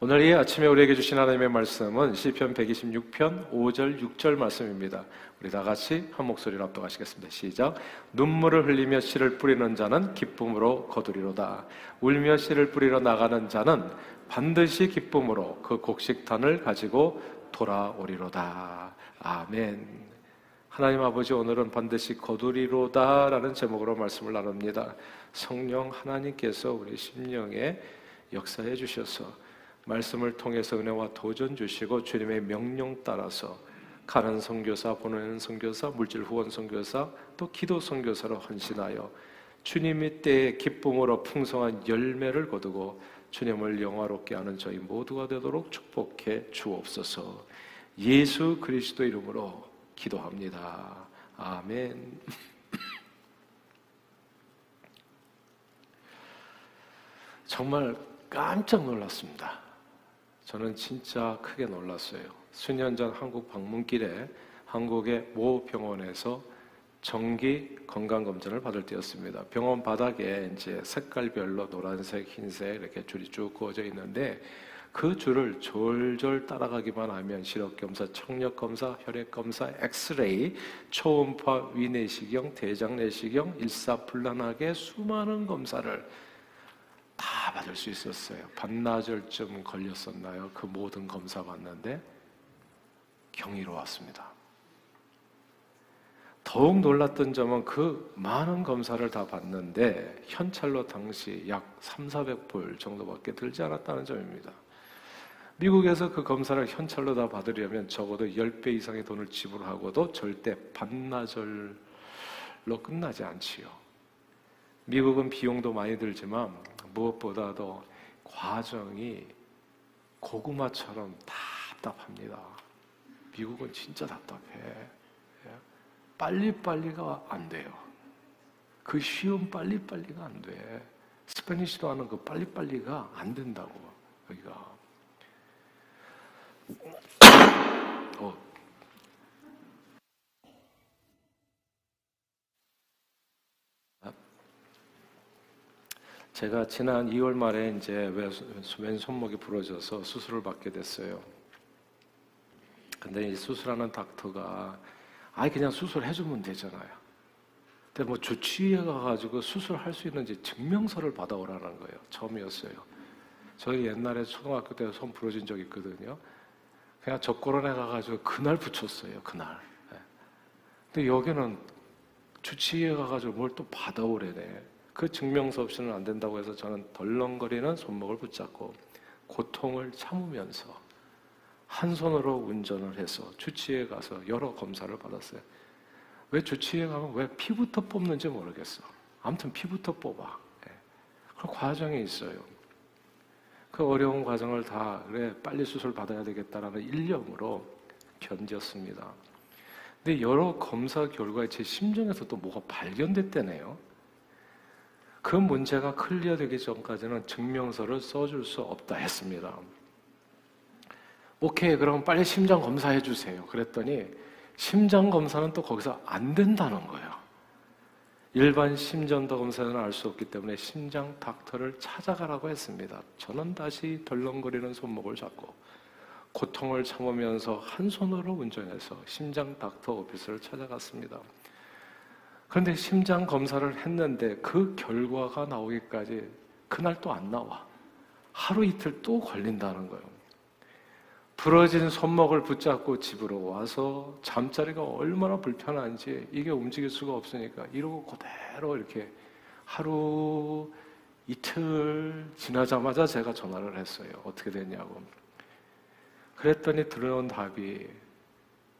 오늘 이 아침에 우리에게 주신 하나님의 말씀은 시편 126편 5절 6절 말씀입니다. 우리 다 같이 한 목소리로 합독하시겠습니다. 시작. 눈물을 흘리며 씨를 뿌리는 자는 기쁨으로 거두리로다. 울며 씨를 뿌리러 나가는 자는 반드시 기쁨으로 그 곡식탄을 가지고 돌아오리로다. 아멘. 하나님 아버지 오늘은 반드시 거두리로다라는 제목으로 말씀을 나눕니다. 성령 하나님께서 우리 심령에 역사해 주셔서 말씀을 통해서 은혜와 도전 주시고 주님의 명령 따라서 가는 선교사, 보내는 선교사, 물질 후원 선교사, 또 기도 선교사로 헌신하여 주님의 때에 기쁨으로 풍성한 열매를 거두고 주님을 영화롭게 하는 저희 모두가 되도록 축복해 주옵소서. 예수 그리스도 이름으로 기도합니다. 아멘. 정말 깜짝 놀랐습니다. 저는 진짜 크게 놀랐어요. 수년 전 한국 방문길에 한국의 모 병원에서 정기 건강 검진을 받을 때였습니다. 병원 바닥에 이제 색깔별로 노란색, 흰색 이렇게 줄이 쭉 그어져 있는데 그 줄을 졸졸 따라가기만 하면 시력 검사, 청력 검사, 혈액 검사, 엑스레이, 초음파, 위내시경, 대장 내시경, 일사불란하게 수많은 검사를 다 받을 수 있었어요. 반나절쯤 걸렸었나요? 그 모든 검사 받는데 경이로웠습니다. 더욱 놀랐던 점은 그 많은 검사를 다 받는데 현찰로 당시 약 3, 400불 정도밖에 들지 않았다는 점입니다. 미국에서 그 검사를 현찰로 다 받으려면 적어도 10배 이상의 돈을 지불하고도 절대 반나절로 끝나지 않지요. 미국은 비용도 많이 들지만 무엇보다도 과정이 고구마처럼 답답합니다. 미국은 진짜 답답해. 예? 빨리빨리가 안 돼요. 그 쉬운 빨리빨리가 안 돼. 스페니시도 하는 그 빨리빨리가 안 된다고, 여기가. 어, 제가 지난 2월 말에 이제 왼 손목이 부러져서 수술을 받게 됐어요. 근데 이 수술하는 닥터가 아예 그냥 수술해주면 되잖아요. 근데 뭐 주치의에 가가지고 수술할 수 있는지 증명서를 받아오라는 거예요. 처음이었어요. 저희 옛날에 초등학교 때 손 부러진 적 있거든요. 그냥 적고론에 가가지고 그날 붙였어요. 그날. 네. 근데 여기는 주치의에 가가지고 뭘 또 받아오래네. 그 증명서 없이는 안 된다고 해서 저는 덜렁거리는 손목을 붙잡고 고통을 참으면서 한 손으로 운전을 해서 주치의에 가서 여러 검사를 받았어요. 왜 주치의에 가면 왜 피부터 뽑는지 모르겠어. 아무튼 피부터 뽑아. 네. 그 과정이 있어요. 그 어려운 과정을 다 그래 빨리 수술 받아야 되겠다라는 일념으로 견뎠습니다. 근데 여러 검사 결과에 제 심정에서 또 뭐가 발견됐대네요. 그 문제가 클리어되기 전까지는 증명서를 써줄 수 없다 했습니다. 오케이, 그럼 빨리 심장 검사해 주세요. 그랬더니 심장 검사는 또 거기서 안 된다는 거예요. 일반 심전도 검사는 알 수 없기 때문에 심장 닥터를 찾아가라고 했습니다. 저는 다시 덜렁거리는 손목을 잡고 고통을 참으면서 한 손으로 운전해서 심장 닥터 오피스를 찾아갔습니다. 그런데 심장 검사를 했는데 그 결과가 나오기까지 그날 또 안 나와. 하루 이틀 또 걸린다는 거예요. 부러진 손목을 붙잡고 집으로 와서 잠자리가 얼마나 불편한지 이게 움직일 수가 없으니까 이러고 그대로 이렇게 하루 이틀 지나자마자 제가 전화를 했어요. 어떻게 됐냐고. 그랬더니 들어온 답이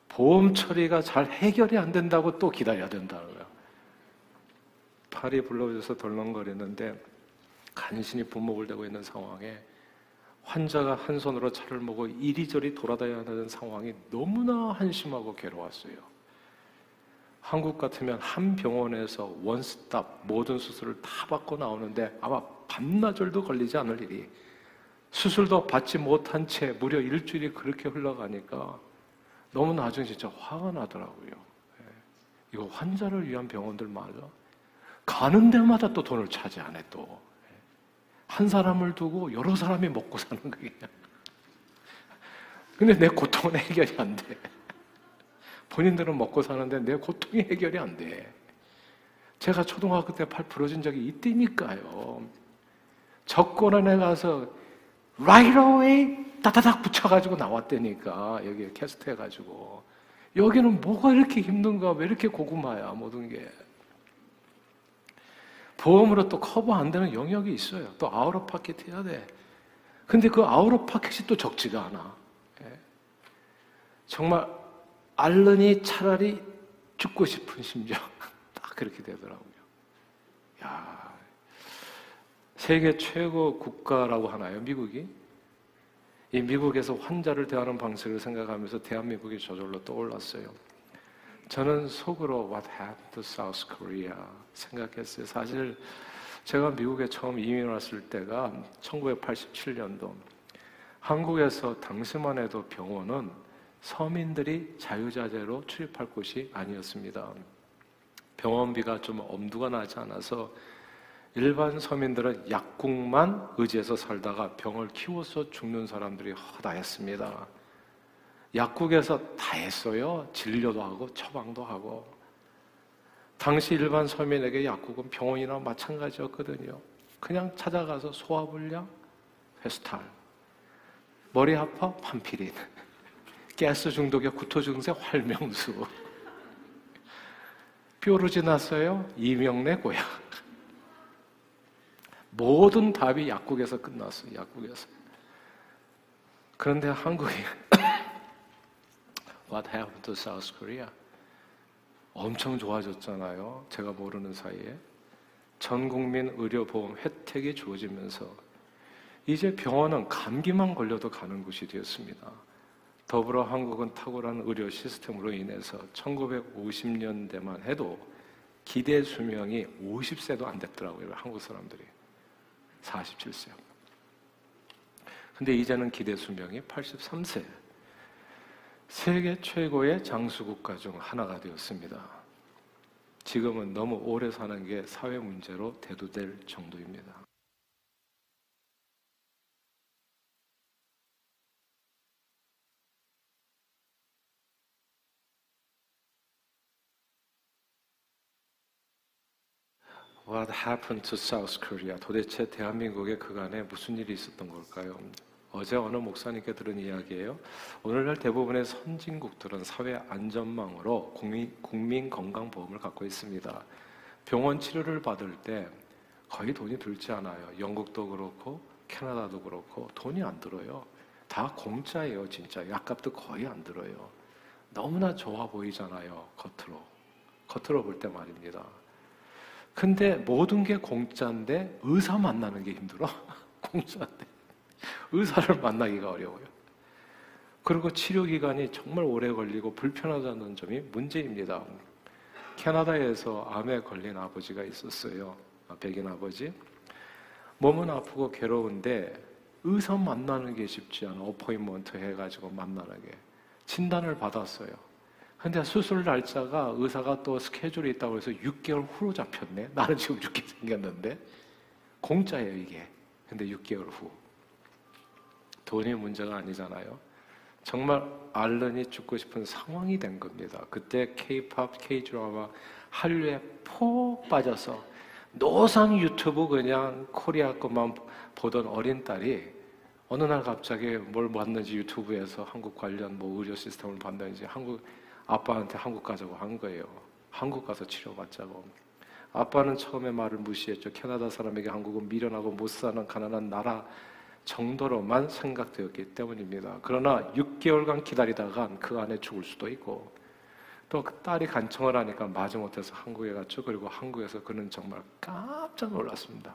보험 처리가 잘 해결이 안 된다고 또 기다려야 된다는 거예요. 팔이 불러져서 덜렁거리는데 간신히 분목을 대고 있는 상황에 환자가 한 손으로 차를 먹고 이리저리 돌아다녀야 하는 상황이 너무나 한심하고 괴로웠어요. 한국 같으면 한 병원에서 원스톱 모든 수술을 다 받고 나오는데 아마 반나절도 걸리지 않을 일이 수술도 받지 못한 채 무려 일주일이 그렇게 흘러가니까 너무 나중에 진짜 화가 나더라고요. 예. 이거 환자를 위한 병원들 맞아? 가는 데마다 또 돈을 차지하네 또. 한 사람을 두고 여러 사람이 먹고 사는 거예요. 근데 내 고통은 해결이 안 돼. 본인들은 먹고 사는데 내 고통이 해결이 안 돼. 제가 초등학교 때 팔 부러진 적이 있다니까요. 적고런에 가서 right away 따다닥 붙여가지고 나왔다니까 여기에 캐스트 해가지고 여기는 뭐가 이렇게 힘든가 왜 이렇게 고구마야 모든 게 보험으로 또 커버 안 되는 영역이 있어요. 또 아우러 파켓 해야 돼. 근데 그 아우러 파켓이 또 적지가 않아. 예. 정말 알른이 차라리 죽고 싶은 심정. 딱 그렇게 되더라고요. 야 세계 최고 국가라고 하나요, 미국이? 이 미국에서 환자를 대하는 방식을 생각하면서 대한민국이 저절로 떠올랐어요. 저는 속으로 What happened to South Korea 생각했어요. 사실 제가 미국에 처음 이민 왔을 때가 1987년도 한국에서 당시만 해도 병원은 서민들이 자유자재로 출입할 곳이 아니었습니다. 병원비가 좀 엄두가 나지 않아서 일반 서민들은 약국만 의지해서 살다가 병을 키워서 죽는 사람들이 허다했습니다. 약국에서 다 했어요. 진료도 하고 처방도 하고. 당시 일반 서민에게 약국은 병원이나 마찬가지였거든요. 그냥 찾아가서 소화불량, 페스탈, 머리 아파, 판피린, 가스 중독에 구토 증세, 활명수, 뾰루 지 났어요, 이명래 고약. 모든 답이 약국에서 끝났어요. 약국에서. 그런데 한국이 What happened to South Korea? 엄청 좋아졌잖아요. 제가 모르는 사이에. 전 국민 의료보험 혜택이 주어지면서 이제 병원은 감기만 걸려도 가는 곳이 되었습니다. 더불어 한국은 탁월한 의료 시스템으로 인해서 1950년대만 해도 기대 수명이 50세도 안 됐더라고요. 한국 사람들이. 47세. 근데 이제는 기대 수명이 83세. 세계 최고의 장수국가 중 하나가 되었습니다. 지금은 너무 오래 사는 게 사회 문제로 대두될 정도입니다. What happened to South Korea? 도대체 대한민국에 그간에 무슨 일이 있었던 걸까요? 어제 어느 목사님께 들은 이야기예요. 오늘날 대부분의 선진국들은 사회 안전망으로 국민, 국민 건강보험을 갖고 있습니다. 병원 치료를 받을 때 거의 돈이 들지 않아요. 영국도 그렇고 캐나다도 그렇고 돈이 안 들어요. 다 공짜예요, 진짜. 약값도 거의 안 들어요. 너무나 좋아 보이잖아요, 겉으로. 겉으로 볼 때 말입니다. 근데 모든 게 공짜인데 의사 만나는 게 힘들어. 공짜인데. 의사를 만나기가 어려워요. 그리고 치료 기간이 정말 오래 걸리고 불편하다는 점이 문제입니다. 캐나다에서 암에 걸린 아버지가 있었어요. 아, 백인 아버지. 몸은 아프고 괴로운데 의사 만나는 게 쉽지 않아. 어포인먼트 해가지고 만나는 게. 진단을 받았어요. 근데 수술 날짜가 의사가 또 스케줄이 있다고 해서 6개월 후로 잡혔네. 나는 지금 죽게 생겼는데. 공짜예요, 이게. 근데 6개월 후. 돈이 문제가 아니잖아요. 정말 알른이 죽고 싶은 상황이 된 겁니다. 그때 K-팝, K-드라마 한류에 폭 빠져서 노상 유튜브 그냥 코리아 것만 보던 어린 딸이 어느 날 갑자기 뭘 봤는지 유튜브에서 한국 관련 뭐 의료 시스템을 봤는지 한국 아빠한테 한국 가자고 한 거예요. 한국 가서 치료받자고. 아빠는 처음에 말을 무시했죠. 캐나다 사람에게 한국은 미련하고 못 사는 가난한 나라 정도로만 생각되었기 때문입니다. 그러나 6개월간 기다리다가 그 안에 죽을 수도 있고 또 그 딸이 간청을 하니까 마지못해서 한국에 갔죠. 그리고 한국에서 그는 정말 깜짝 놀랐습니다.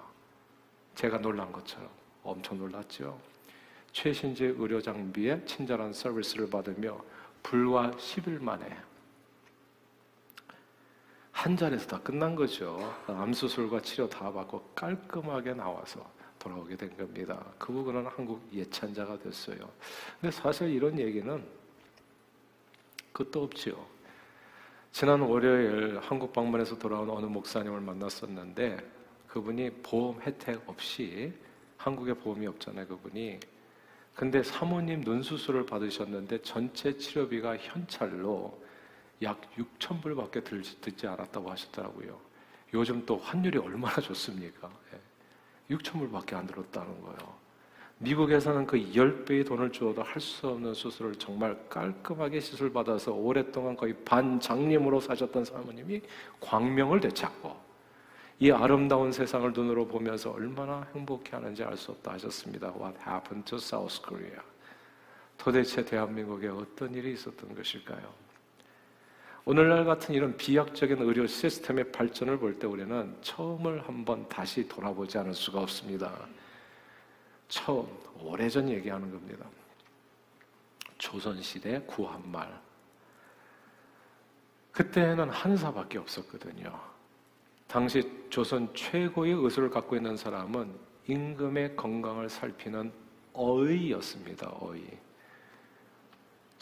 제가 놀란 것처럼 엄청 놀랐죠. 최신제 의료 장비에 친절한 서비스를 받으며 불과 10일 만에 한 자리에서 다 끝난 거죠. 암 수술과 치료 다 받고 깔끔하게 나와서 돌아오게 된 겁니다. 그 부분은 한국 예찬자가 됐어요. 근데 사실 이런 얘기는 끝도 없지요. 지난 월요일 한국 방문해서 돌아온 어느 목사님을 만났었는데 그분이 보험 혜택 없이 한국에 보험이 없잖아요. 그분이 근데 사모님 눈 수술을 받으셨는데 전체 치료비가 현찰로 약 6천 불밖에 듣지 않았다고 하셨더라고요. 요즘 또 환율이 얼마나 좋습니까? 6천 예. 불밖에 안 들었다는 거예요. 미국에서는 그 10배의 돈을 주어도 할 수 없는 수술을 정말 깔끔하게 시술받아서 오랫동안 거의 반장님으로 사셨던 사모님이 광명을 되찾고 이 아름다운 세상을 눈으로 보면서 얼마나 행복해하는지 알 수 없다 하셨습니다. What happened to South Korea? 도대체 대한민국에 어떤 일이 있었던 것일까요? 오늘날 같은 이런 비약적인 의료 시스템의 발전을 볼 때 우리는 처음을 한번 다시 돌아보지 않을 수가 없습니다. 처음, 오래전 얘기하는 겁니다. 조선시대 구한말. 그때는 한사밖에 없었거든요. 당시 조선 최고의 의술을 갖고 있는 사람은 임금의 건강을 살피는 어의였습니다. 어의.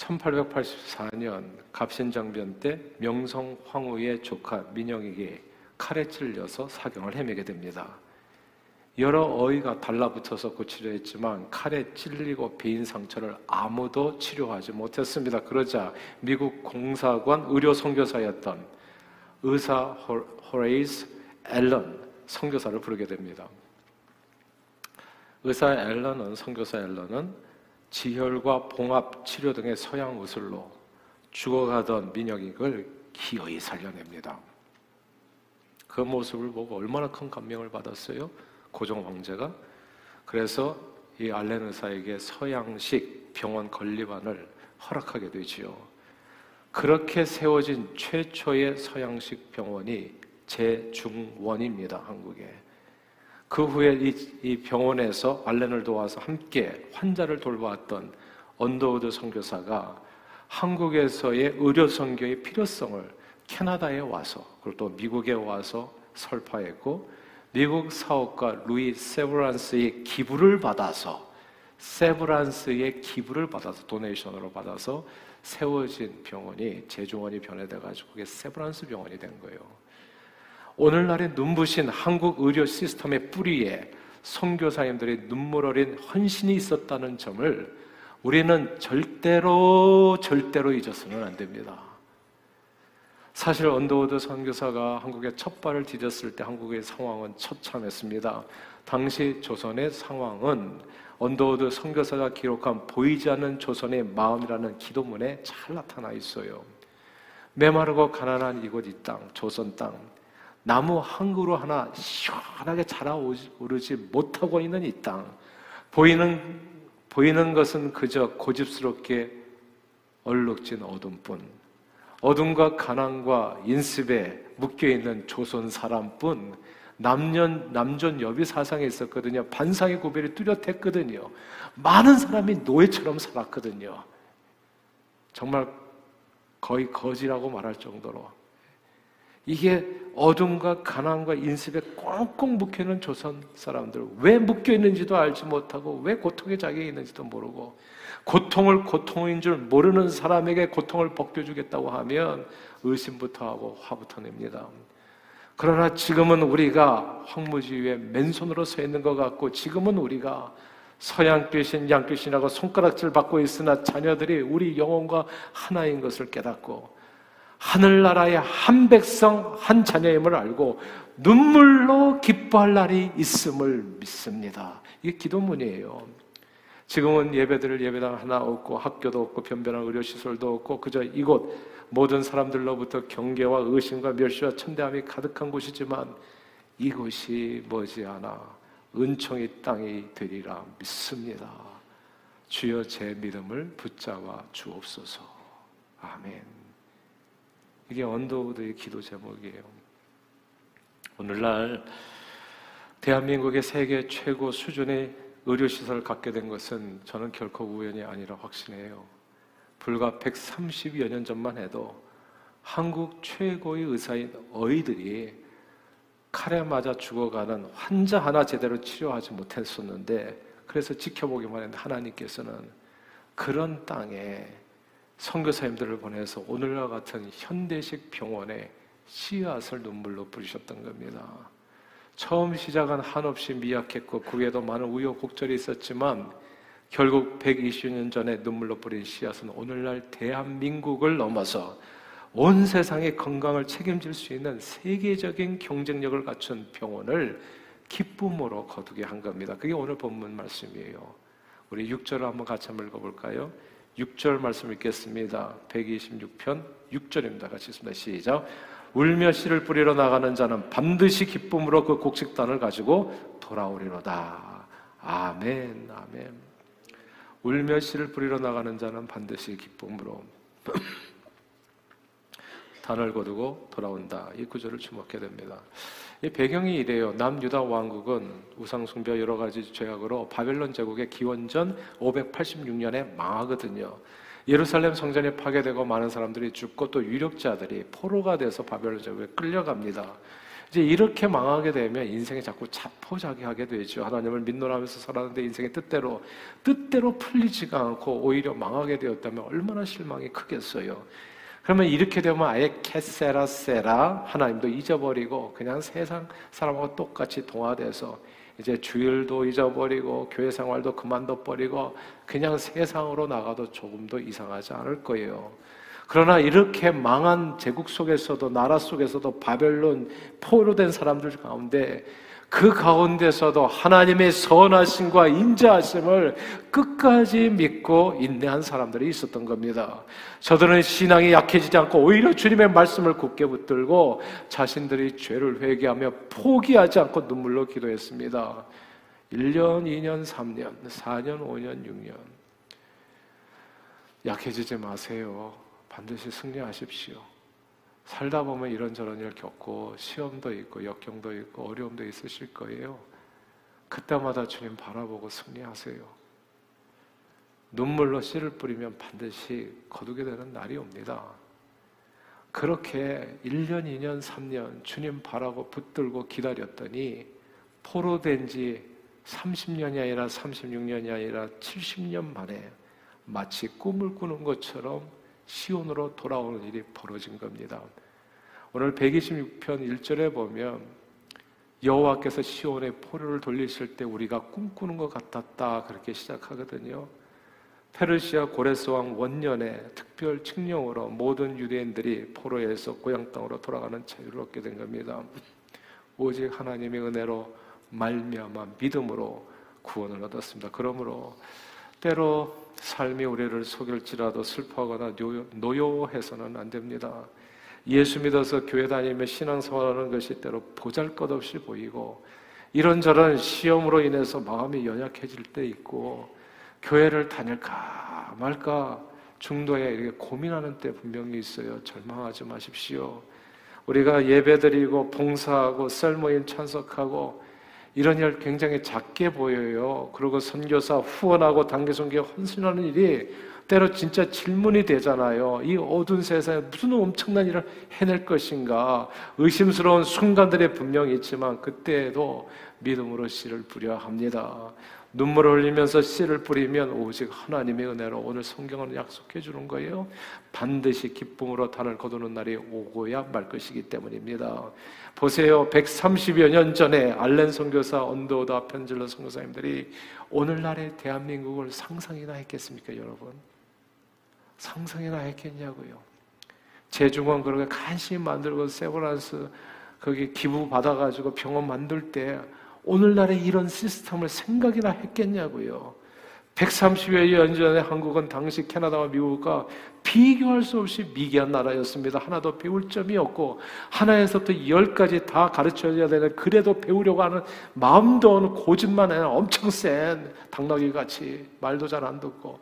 1884년 갑신장변 때 명성 황후의 조카 민영에게 칼에 찔려서 사경을 헤매게 됩니다. 여러 어이가 달라붙어서 고치려 했지만 칼에 찔리고 베인 상처를 아무도 치료하지 못했습니다. 그러자 미국 공사관 의료 선교사였던 의사 호레이스 앨런 선교사를 부르게 됩니다. 의사 앨런은 선교사 앨런은 지혈과 봉합 치료 등의 서양 의술로 죽어가던 민영익을 기어이 살려냅니다. 그 모습을 보고 얼마나 큰 감명을 받았어요? 고종 황제가 그래서 이 알렌 의사에게 서양식 병원 건립안을 허락하게 되지요. 그렇게 세워진 최초의 서양식 병원이 제중원입니다, 한국에. 그 후에 이, 이 병원에서 알렌을 도와서 함께 환자를 돌보았던 언더우드 선교사가 한국에서의 의료 선교의 필요성을 캐나다에 와서 그리고 또 미국에 와서 설파했고 미국 사업가 루이 세브란스의 기부를 받아서 세브란스의 기부를 받아서 donation으로 받아서 세워진 병원이 제중원이 변해돼 가지고 그게 세브란스 병원이 된 거예요. 오늘날의 눈부신 한국 의료 시스템의 뿌리에 선교사님들의 눈물 어린 헌신이 있었다는 점을 우리는 절대로 절대로 잊어서는 안 됩니다. 사실 언더우드 선교사가 한국에 첫 발을 디뎠을 때 한국의 상황은 처참했습니다. 당시 조선의 상황은 언더우드 선교사가 기록한 보이지 않는 조선의 마음이라는 기도문에 잘 나타나 있어요. 메마르고 가난한 이곳 이 땅, 조선 땅, 나무 한 그루 하나 시원하게 자라오르지 못하고 있는 이 땅, 보이는 보이는 것은 그저 고집스럽게 얼룩진 어둠뿐. 어둠과 가난과 인습에 묶여 있는 조선 사람뿐 남년 남존 여비 사상에 있었거든요. 반상의 구별이 뚜렷했거든요. 많은 사람이 노예처럼 살았거든요. 정말 거의 거지라고 말할 정도로 이게 어둠과 가난과 인습에 꽁꽁 묶여 있는 조선 사람들 왜 묶여 있는지도 알지 못하고 왜 고통에 자기에 있는지도 모르고 고통을 고통인 줄 모르는 사람에게 고통을 벗겨주겠다고 하면 의심부터 하고 화부터 냅니다. 그러나 지금은 우리가 황무지 위에 맨손으로 서 있는 것 같고 지금은 우리가 서양 귀신, 양 귀신하고 손가락질 받고 있으나 자녀들이 우리 영혼과 하나인 것을 깨닫고 하늘나라의 한 백성, 한 자녀임을 알고 눈물로 기뻐할 날이 있음을 믿습니다. 이게 기도문이에요. 지금은 예배드릴 예배당 하나 없고 학교도 없고 변변한 의료시설도 없고 그저 이곳 모든 사람들로부터 경계와 의심과 멸시와 천대함이 가득한 곳이지만 이곳이 머지않아 은총의 땅이 되리라 믿습니다. 주여 제 믿음을 붙잡아 주옵소서. 아멘. 이게 언더우드의 기도 제목이에요. 오늘날 대한민국의 세계 최고 수준의 의료시설을 갖게 된 것은 저는 결코 우연이 아니라 확신해요. 불과 130여 년 전만 해도 한국 최고의 의사인 어이들이 칼에 맞아 죽어가는 환자 하나 제대로 치료하지 못했었는데 그래서 지켜보기만 했는데 하나님께서는 그런 땅에 선교사님들을 보내서 오늘과 같은 현대식 병원에 씨앗을 눈물로 뿌리셨던 겁니다. 처음 시작은 한없이 미약했고 그 위에도 많은 우여곡절이 있었지만 결국 120년 전에 눈물로 뿌린 씨앗은 오늘날 대한민국을 넘어서 온 세상의 건강을 책임질 수 있는 세계적인 경쟁력을 갖춘 병원을 기쁨으로 거두게 한 겁니다. 그게 오늘 본문 말씀이에요. 우리 6절을 한번 같이 한번 읽어볼까요? 6절 말씀 읽겠습니다. 126편 6절입니다. 같이 읽습니다. 시작. 울며 씨를 뿌리러 나가는 자는 반드시 기쁨으로 그 곡식단을 가지고 돌아오리로다. 아멘, 아멘. 울며 씨를 뿌리러 나가는 자는 반드시 기쁨으로 단을 거두고 돌아온다. 이 구절을 주목해야 됩니다. 이 배경이 이래요. 남유다 왕국은 우상숭배 여러 가지 죄악으로 바벨론 제국의 기원전 586년에 망하거든요. 예루살렘 성전이 파괴되고 많은 사람들이 죽고 또 유력자들이 포로가 돼서 바벨론 제국에 끌려갑니다. 이제 이렇게 망하게 되면 인생이 자꾸 자포자기하게 되죠. 하나님을 믿노라면서 살았는데 인생의 뜻대로 뜻대로 풀리지가 않고 오히려 망하게 되었다면 얼마나 실망이 크겠어요. 그러면 이렇게 되면 아예 캐세라 세라 하나님도 잊어버리고 그냥 세상 사람하고 똑같이 동화돼서 이제 주일도 잊어버리고 교회 생활도 그만둬 버리고 그냥 세상으로 나가도 조금도 이상하지 않을 거예요. 그러나 이렇게 망한 제국 속에서도 나라 속에서도 바벨론 포로된 사람들 가운데 그 가운데서도 하나님의 선하심과 인자하심을 끝까지 믿고 인내한 사람들이 있었던 겁니다. 저들은 신앙이 약해지지 않고 오히려 주님의 말씀을 굳게 붙들고 자신들이 죄를 회개하며 포기하지 않고 눈물로 기도했습니다. 1년, 2년, 3년, 4년, 5년, 6년. 약해지지 마세요. 반드시 승리하십시오. 살다 보면 이런저런 일 겪고 시험도 있고 역경도 있고 어려움도 있으실 거예요. 그때마다 주님 바라보고 승리하세요. 눈물로 씨를 뿌리면 반드시 거두게 되는 날이 옵니다. 그렇게 1년, 2년, 3년 주님 바라고 붙들고 기다렸더니 포로된 지 30년이 아니라 36년이 아니라 70년 만에 마치 꿈을 꾸는 것처럼 시온으로 돌아오는 일이 벌어진 겁니다. 오늘 126편 1절에 보면 여호와께서 시온의 포로를 돌리실 때 우리가 꿈꾸는 것 같았다 그렇게 시작하거든요. 페르시아 고레스 왕 원년에 특별 칙령으로 모든 유대인들이 포로에서 고향 땅으로 돌아가는 자유를 얻게 된 겁니다. 오직 하나님의 은혜로 말미암아 믿음으로 구원을 얻었습니다. 그러므로 때로 삶이 우리를 속일지라도 슬퍼하거나 노여해서는 안 됩니다. 예수 믿어서 교회 다니며 신앙생활하는 것이 때로 보잘것없이 보이고 이런저런 시험으로 인해서 마음이 연약해질 때 있고 교회를 다닐까 말까 중도에 이렇게 고민하는 때 분명히 있어요. 절망하지 마십시오. 우리가 예배드리고 봉사하고 썰모임 참석하고 이런 일 굉장히 작게 보여요. 그리고 선교사 후원하고 단기 선교 헌신하는 일이 때로 진짜 질문이 되잖아요. 이 어두운 세상에 무슨 엄청난 일을 해낼 것인가. 의심스러운 순간들이 분명히 있지만 그때에도 믿음으로 씨를 뿌려 합니다. 눈물을 흘리면서 씨를 뿌리면 오직 하나님의 은혜로 오늘 성경은 약속해 주는 거예요. 반드시 기쁨으로 단을 거두는 날이 오고야 말 것이기 때문입니다. 보세요. 130여 년 전에 알렌 선교사, 언더다 편질러 선교사님들이 오늘날의 대한민국을 상상이나 했겠습니까, 여러분? 상상이나 했겠냐고요. 재중원 그렇게 간신히 만들고 세브란스 거기 기부 받아가지고 병원 만들 때 오늘날의 이런 시스템을 생각이나 했겠냐고요. 130여 년 전에 한국은 당시 캐나다와 미국과 비교할 수 없이 미개한 나라였습니다. 하나도 배울 점이 없고 하나에서부터 열까지 다 가르쳐줘야 되는 그래도 배우려고 하는 마음도 없는 고집만 해는 엄청 센 당나귀 같이 말도 잘 안 듣고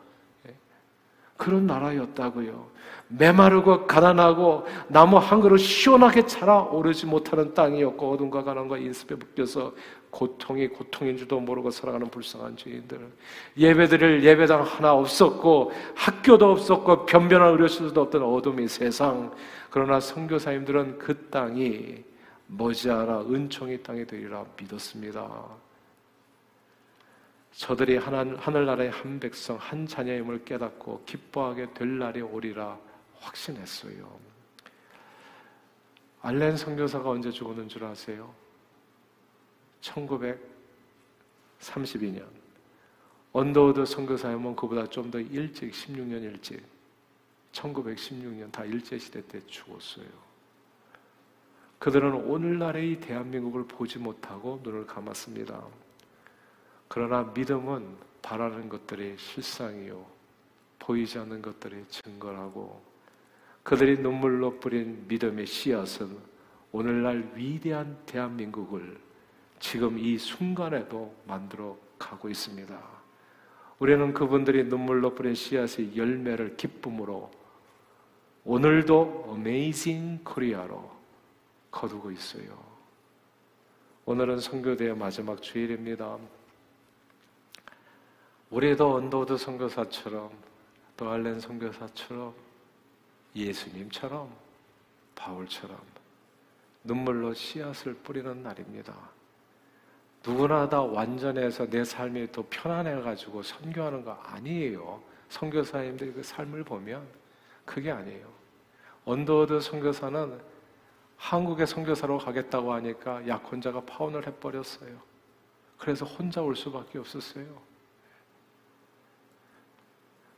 그런 나라였다고요. 메마르고 가난하고 나무 한 그루 시원하게 자라 오르지 못하는 땅이었고 어둠과 가난과 인습에 묶여서 고통이 고통인 줄도 모르고 살아가는 불쌍한 죄인들. 예배드릴 예배당 하나 없었고 학교도 없었고 변변한 의료시설도 없던 어둠의 세상. 그러나 선교사님들은 그 땅이 머지않아 은총의 땅이 되리라 믿었습니다. 저들이 하늘나라의 한 백성, 한 자녀임을 깨닫고 기뻐하게 될 날이 오리라 확신했어요. 알렌 선교사가 언제 죽었는 줄 아세요? 1932년. 언더우드 선교사님은 그보다 좀 더 일찍 16년 일찍 1916년 다 일제시대 때 죽었어요. 그들은 오늘날의 이 대한민국을 보지 못하고 눈을 감았습니다. 그러나 믿음은 바라는 것들이 실상이요. 보이지 않는 것들이 증거라고 그들이 눈물로 뿌린 믿음의 씨앗은 오늘날 위대한 대한민국을 지금 이 순간에도 만들어 가고 있습니다. 우리는 그분들이 눈물로 뿌린 씨앗의 열매를 기쁨으로 오늘도 Amazing Korea로 거두고 있어요. 오늘은 선교대회의 마지막 주일입니다. 우리도 언더우드 선교사처럼 또 알렌 선교사처럼 예수님처럼 바울처럼 눈물로 씨앗을 뿌리는 날입니다. 누구나 다 완전해서 내 삶이 더 편안해가지고 선교하는 거 아니에요. 선교사님들이 그 삶을 보면 그게 아니에요. 언더우드 선교사는 한국에 선교사로 가겠다고 하니까 약혼자가 파혼을 해버렸어요. 그래서 혼자 올 수밖에 없었어요.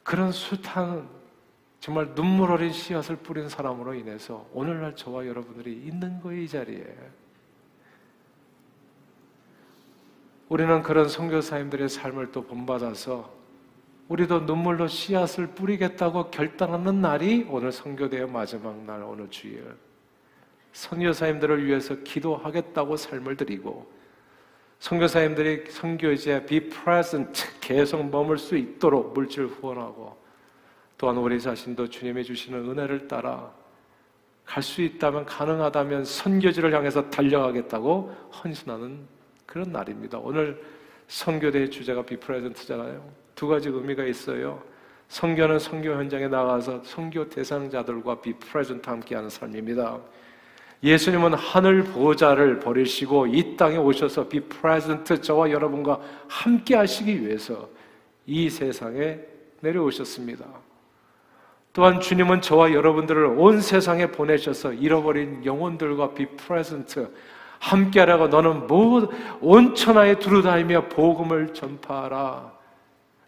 그런 숱한 정말 눈물 어린 씨앗을 뿌린 사람으로 인해서 오늘날 저와 여러분들이 있는 거예요, 이 자리에. 우리는 그런 선교사님들의 삶을 또 본받아서 우리도 눈물로 씨앗을 뿌리겠다고 결단하는 날이 오늘 선교대의 마지막 날 오늘 주일. 선교사님들을 위해서 기도하겠다고 삶을 드리고 선교사님들이 선교지에 be present 계속 머물 수 있도록 물질 후원하고 또한 우리 자신도 주님이 주시는 은혜를 따라 갈 수 있다면 가능하다면 선교지를 향해서 달려가겠다고 헌신하는 그런 날입니다. 오늘 선교대회의 주제가 be present잖아요. 두 가지 의미가 있어요. 선교는 선교 현장에 나가서 선교 대상자들과 be present 함께하는 삶입니다. 예수님은 하늘 보좌를 버리시고 이 땅에 오셔서 be present 저와 여러분과 함께 하시기 위해서 이 세상에 내려오셨습니다. 또한 주님은 저와 여러분들을 온 세상에 보내셔서 잃어버린 영혼들과 be present 함께하라고 너는 온 천하에 두루다니며 복음을 전파하라.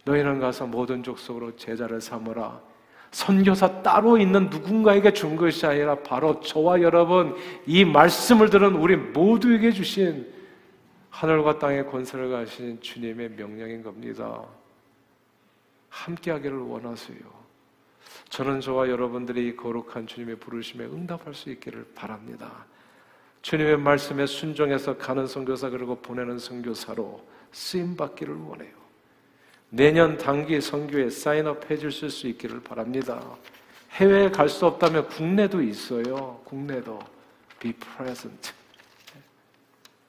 너희는 가서 모든 족속으로 제자를 삼으라. 선교사 따로 있는 누군가에게 준 것이 아니라 바로 저와 여러분 이 말씀을 들은 우리 모두에게 주신 하늘과 땅의 권세를 가신 주님의 명령인 겁니다. 함께하기를 원하세요. 저는 저와 여러분들이 거룩한 주님의 부르심에 응답할 수 있기를 바랍니다. 주님의 말씀에 순종해서 가는 선교사 그리고 보내는 선교사로 쓰임 받기를 원해요. 내년 단기 선교에 사인업 해 주실 수 있기를 바랍니다. 해외에 갈 수 없다면 국내도 있어요. 국내도 be present.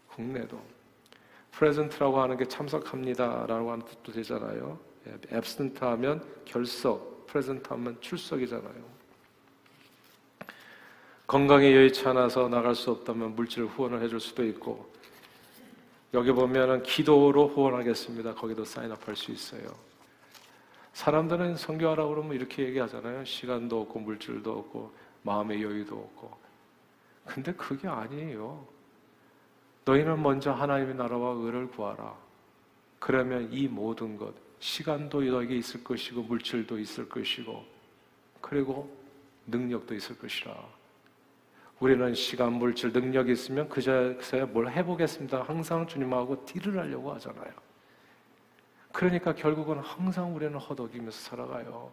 국내도 present라고 하는 게 참석합니다라고 하는 뜻도 되잖아요. absent 하면 결석, present 하면 출석이잖아요. 건강에 여의치 않아서 나갈 수 없다면 물질 후원을 해줄 수도 있고 여기 보면은 기도로 후원하겠습니다. 거기도 사인업할 수 있어요. 사람들은 성교하라고 그러면 이렇게 얘기하잖아요. 시간도 없고 물질도 없고 마음의 여유도 없고. 근데 그게 아니에요. 너희는 먼저 하나님의 나라와 의를 구하라. 그러면 이 모든 것, 시간도 너에게 있을 것이고 물질도 있을 것이고 그리고 능력도 있을 것이라. 우리는 시간, 물질, 능력이 있으면 그제서야 뭘 해보겠습니다. 항상 주님하고 deal을 하려고 하잖아요. 그러니까 결국은 항상 우리는 허덕이면서 살아가요.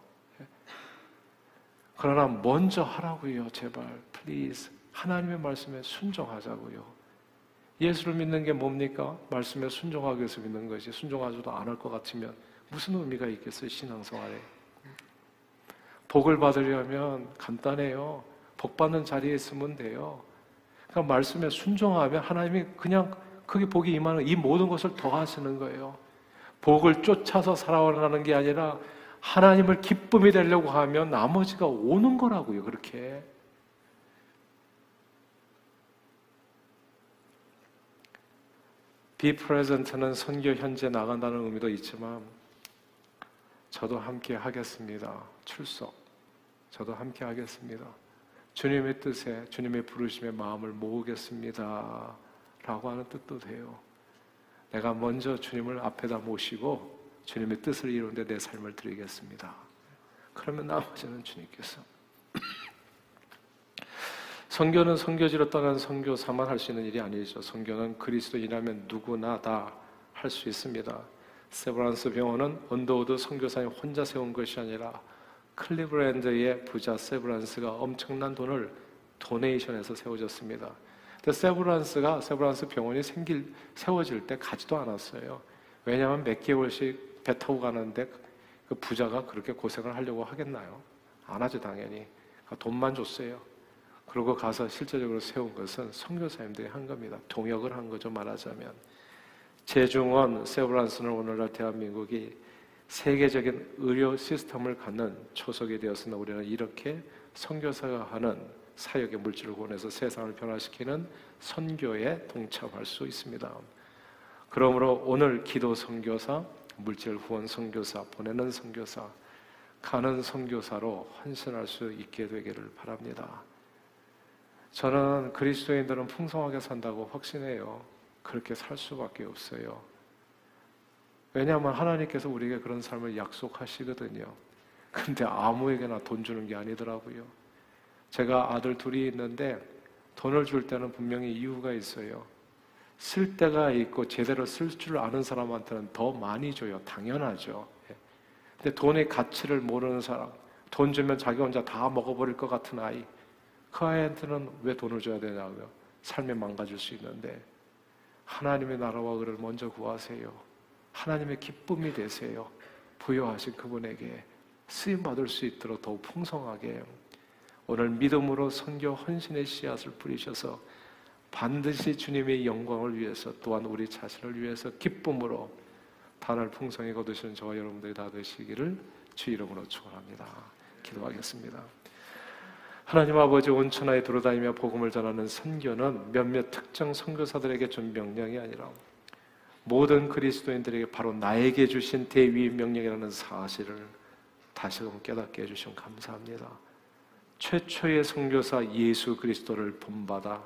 그러나 먼저 하라고요, 제발. Please. 하나님의 말씀에 순종하자고요. 예수를 믿는 게 뭡니까? 말씀에 순종하기 위해서 믿는 것이 순종하지도 않을 것 같으면 무슨 의미가 있겠어요, 신앙생활에. 복을 받으려면 간단해요. 복 받는 자리에 있으면 돼요. 그러니까 말씀에 순종하면 하나님이 그냥 그게 복이 임하는 이 모든 것을 더하시는 거예요. 복을 쫓아서 살아가는 게 아니라 하나님을 기쁨이 되려고 하면 나머지가 오는 거라고요, 그렇게. 비 프레젠트는 선교 현재 나간다는 의미도 있지만 저도 함께 하겠습니다. 출석. 저도 함께 하겠습니다. 주님의 뜻에 주님의 부르심에 마음을 모으겠습니다. 라고 하는 뜻도 돼요. 내가 먼저 주님을 앞에다 모시고 주님의 뜻을 이루는데 내 삶을 드리겠습니다. 그러면 나머지는 주님께서 선교는 선교지로 떠난 선교사만 할 수 있는 일이 아니죠. 선교는 그리스도인이라면 누구나 다 할 수 있습니다. 세브란스 병원은 언더우드 선교사님 혼자 세운 것이 아니라 클리브랜드의 부자 세브란스가 엄청난 돈을 donation해서 세워졌습니다. 근데 세브란스가 세브란스 병원이 생길 세워질 때 가지도 않았어요. 왜냐하면 몇 개월씩 배 타고 가는데 그 부자가 그렇게 고생을 하려고 하겠나요? 안 하죠 당연히. 그러니까 돈만 줬어요. 그러고 가서 실제적으로 세운 것은 선교사님들이 한 겁니다. 동역을 한 거죠 말하자면. 재중원 세브란스는 오늘날 대한민국이 세계적인 의료 시스템을 갖는 초석이 되었으나 우리는 이렇게 선교사가 하는 사역의 물질을 구원해서 세상을 변화시키는 선교에 동참할 수 있습니다. 그러므로 오늘 기도 선교사, 물질 후원 선교사, 보내는 선교사, 가는 선교사로 헌신할 수 있게 되기를 바랍니다. 저는 그리스도인들은 풍성하게 산다고 확신해요. 그렇게 살 수밖에 없어요. 왜냐하면 하나님께서 우리에게 그런 삶을 약속하시거든요. 근데 아무에게나 돈 주는 게 아니더라고요. 제가 아들 둘이 있는데 돈을 줄 때는 분명히 이유가 있어요. 쓸 때가 있고 제대로 쓸 줄 아는 사람한테는 더 많이 줘요. 당연하죠. 예. 근데 돈의 가치를 모르는 사람, 돈 주면 자기 혼자 다 먹어버릴 것 같은 아이, 그 아이한테는 왜 돈을 줘야 되냐고요. 삶이 망가질 수 있는데 하나님의 나라와 그를 먼저 구하세요. 하나님의 기쁨이 되세요. 부여하신 그분에게 쓰임 받을 수 있도록 더욱 풍성하게 오늘 믿음으로 선교 헌신의 씨앗을 뿌리셔서 반드시 주님의 영광을 위해서 또한 우리 자신을 위해서 기쁨으로 단을 풍성히 거두시는 저와 여러분들이 다 되시기를 주 이름으로 축원합니다. 기도하겠습니다. 하나님 아버지 온천하에 돌아다니며 복음을 전하는 선교는 몇몇 특정 선교사들에게 준 명령이 아니라 모든 그리스도인들에게 바로 나에게 주신 대위 명령이라는 사실을 다시금 깨닫게 해주신 감사합니다. 최초의 선교사 예수 그리스도를 본받아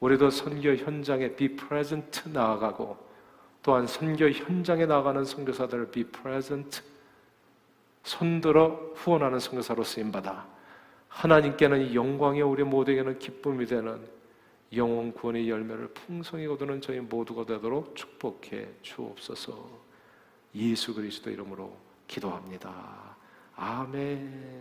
우리도 선교 현장에 be present 나아가고 또한 선교 현장에 나가는 선교사들을 be present 손들어 후원하는 선교사로 쓰임 받아 하나님께는 영광이 우리 모두에게는 기쁨이 되는 영원 구원의 열매를 풍성히 거두는 저희 모두가 되도록 축복해 주옵소서. 예수 그리스도 이름으로 기도합니다. 아멘.